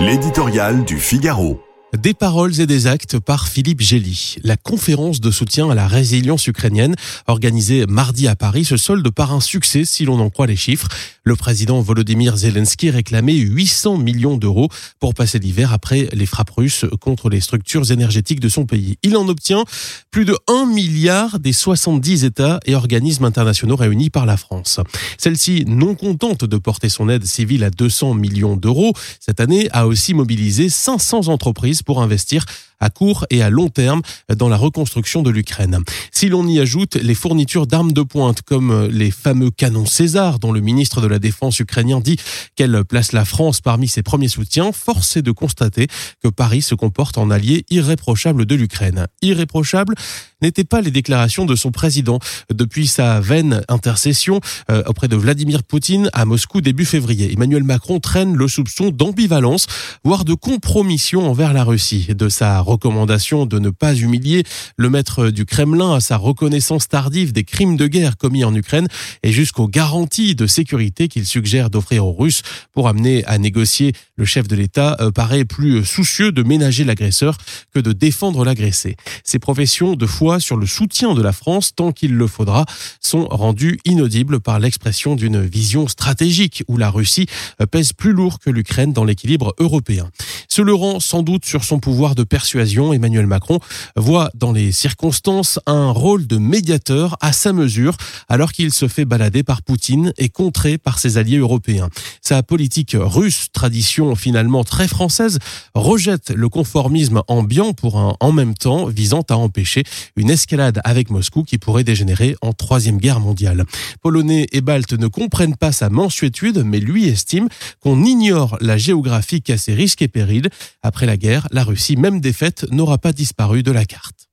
L'éditorial du Figaro. Des paroles et des actes par Philippe Gély. La conférence de soutien à la résilience ukrainienne organisée mardi à Paris se solde par un succès si l'on en croit les chiffres. Le président Volodymyr Zelensky réclamait 800 millions d'euros pour passer l'hiver après les frappes russes contre les structures énergétiques de son pays. Il en obtient plus de 1 milliard des 70 États et organismes internationaux réunis par la France. Celle-ci, non contente de porter son aide civile à 200 millions d'euros, cette année a aussi mobilisé 500 entreprises pour investir à court et à long terme dans la reconstruction de l'Ukraine. Si l'on y ajoute les fournitures d'armes de pointe comme les fameux canons César dont le ministre de la Défense ukrainien dit qu'elle place la France parmi ses premiers soutiens, force est de constater que Paris se comporte en allié irréprochable de l'Ukraine. Irréprochable n'étaient pas les déclarations de son président depuis sa vaine intercession euh, auprès de Vladimir Poutine à Moscou début février. Emmanuel Macron traîne le soupçon d'ambivalence, voire de compromission envers la Russie, de sa recommandation de ne pas humilier le maître du Kremlin à sa reconnaissance tardive des crimes de guerre commis en Ukraine et jusqu'aux garanties de sécurité qu'il suggère d'offrir aux Russes pour amener à négocier le chef de l'État euh, paraît plus soucieux de ménager l'agresseur que de défendre l'agressé. Ces professions de foi sur le soutien de la France tant qu'il le faudra sont rendues inaudibles par l'expression d'une vision stratégique où la Russie euh, pèse plus lourd que l'Ukraine dans l'équilibre européen. Se leurrant sans doute sur son pouvoir de persuasion, Emmanuel Macron voit dans les circonstances un rôle de médiateur à sa mesure alors qu'il se fait balader par Poutine et contré par ses alliés européens. Sa politique russe, tradition finalement très française, rejette le conformisme ambiant pour un en même temps visant à empêcher une escalade avec Moscou qui pourrait dégénérer en troisième guerre mondiale. Polonais et Baltes ne comprennent pas sa mansuétude, mais lui estime qu'on ignore la géographie à ses risques et périls. Après la guerre, la Russie, même défaite, n'aura pas disparu de la carte.